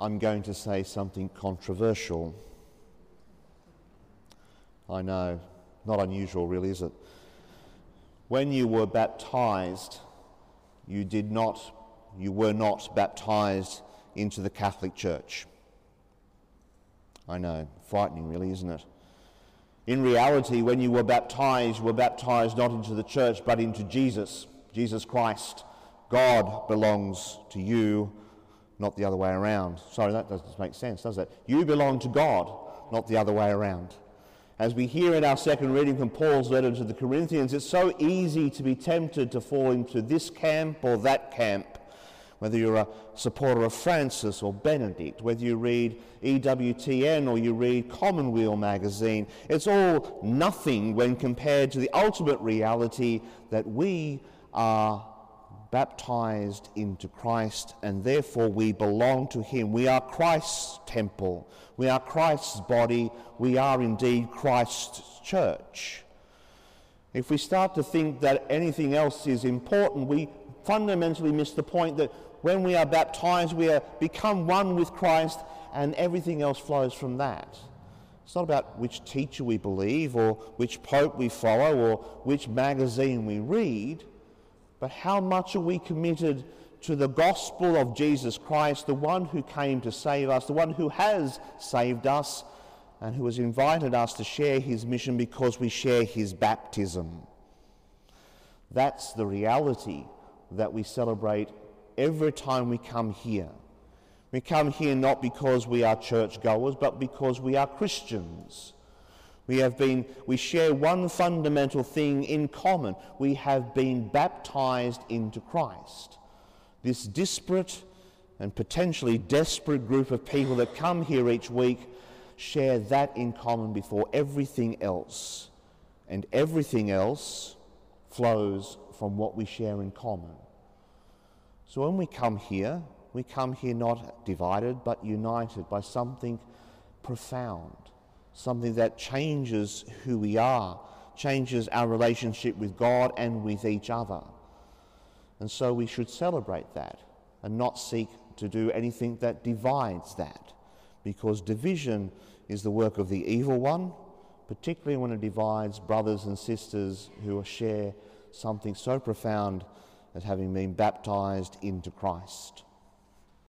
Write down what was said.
I'm going to say something controversial. I know, not unusual, really, is it? When you were baptized, you did not, you were not baptized into the Catholic Church. I know, frightening, really, isn't it? In reality, when you were baptized, you were baptized not into the church, but into Jesus, Jesus Christ. God belongs to you, not the other way around. Sorry, that doesn't make sense, does it? You belong to God, not the other way around. As we hear in our second reading from Paul's letter to the Corinthians, it's so easy to be tempted to fall into this camp or that camp whether you're a supporter of Francis or Benedict, whether you read EWTN or you read Commonweal magazine, it's all nothing when compared to the ultimate reality that we are baptized into Christ and therefore we belong to Him. We are Christ's temple, we are Christ's body, we are indeed Christ's church. If we start to think that anything else is important, we fundamentally miss the point that when we are baptized, we are become one with Christ, and everything else flows from that. It's not about which teacher we believe, or which pope we follow, or which magazine we read, but how much are we committed to the gospel of Jesus Christ, the one who came to save us, the one who has saved us, and who has invited us to share his mission because we share his baptism. That's the reality that we celebrate every time we come here. We come here not because we are churchgoers, but because we are Christians. We have been, we share one fundamental thing in common. We have been baptized into Christ. This disparate and potentially desperate group of people that come here each week share that in common before everything else. And everything else flows from what we share in common. So when we come here, we come here not divided but united by something profound, something that changes who we are, changes our relationship with God and with each other. And so we should celebrate that and not seek to do anything that divides that, because division is the work of the evil one, particularly when it divides brothers and sisters who share something so profound as having been baptized into Christ.